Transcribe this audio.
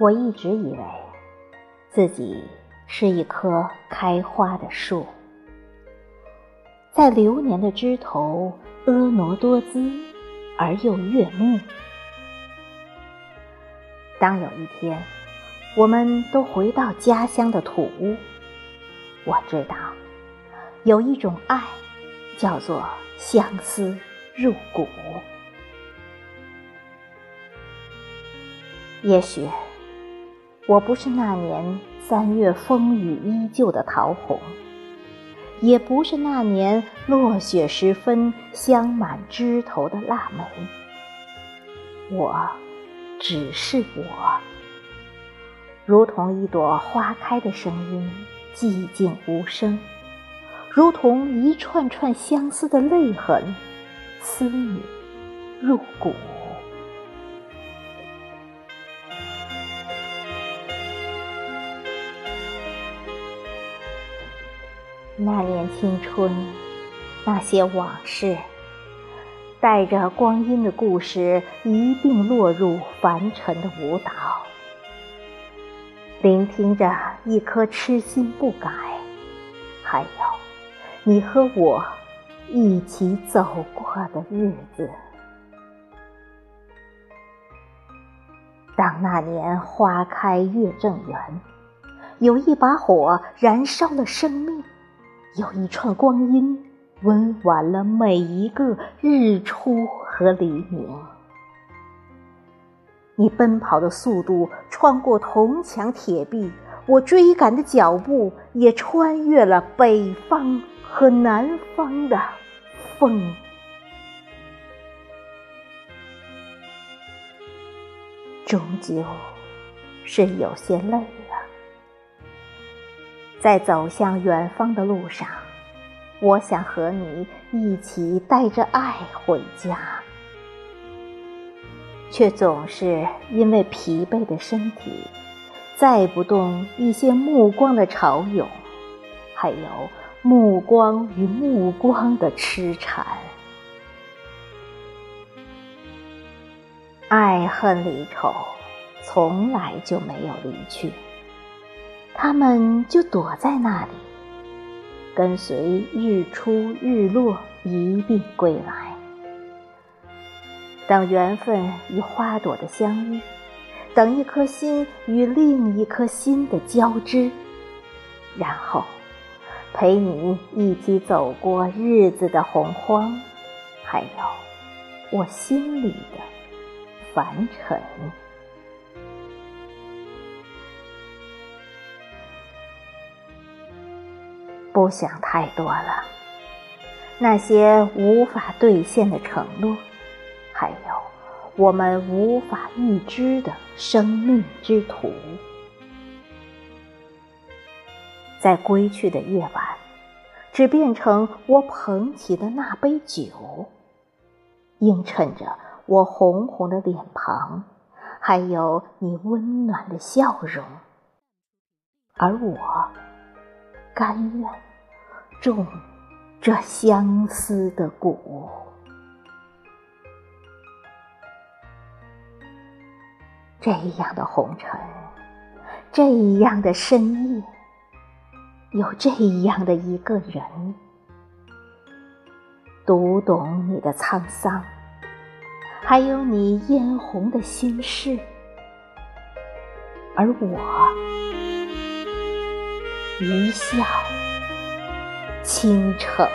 我一直以为自己是一棵开花的树，在流年的枝头婀娜多姿而又悦目。当有一天，我们都回到家乡的土屋，我知道有一种爱，叫做相思入骨。也许我不是那年三月风雨依旧的桃红，也不是那年落雪时分香满枝头的腊梅，我只是我，如同一朵花开的声音，寂静无声，如同一串串相思的泪痕，思你入骨。那年青春，那些往事，带着光阴的故事，一并落入凡尘的舞蹈。聆听着一颗痴心不改，还有你和我一起走过的日子。当那年花开月正圆，有一把火燃烧了生命。有一串光阴，温婉了每一个日出和黎明。你奔跑的速度穿过铜墙铁壁，我追赶的脚步也穿越了北方和南方的风。终究是有些累。在走向远方的路上，我想和你一起带着爱回家，却总是因为疲惫的身体，载不动一些目光的潮涌，还有目光与目光的痴缠。爱恨离愁，从来就没有离去。他们就躲在那里，跟随日出日落一并归来。等缘分与花朵的相遇，等一颗心与另一颗心的交织，然后陪你一起走过日子的洪荒，还有我心里的凡尘。不想太多了，那些无法兑现的承诺，还有我们无法预知的生命之途，在归去的夜晚，只变成我捧起的那杯酒，映衬着我红红的脸庞，还有你温暖的笑容，而我甘愿。种这相思的蛊。这样的红尘，这样的深夜，有这样的一个人，读懂你的沧桑，还有你嫣红的心事，而我一笑。倾城。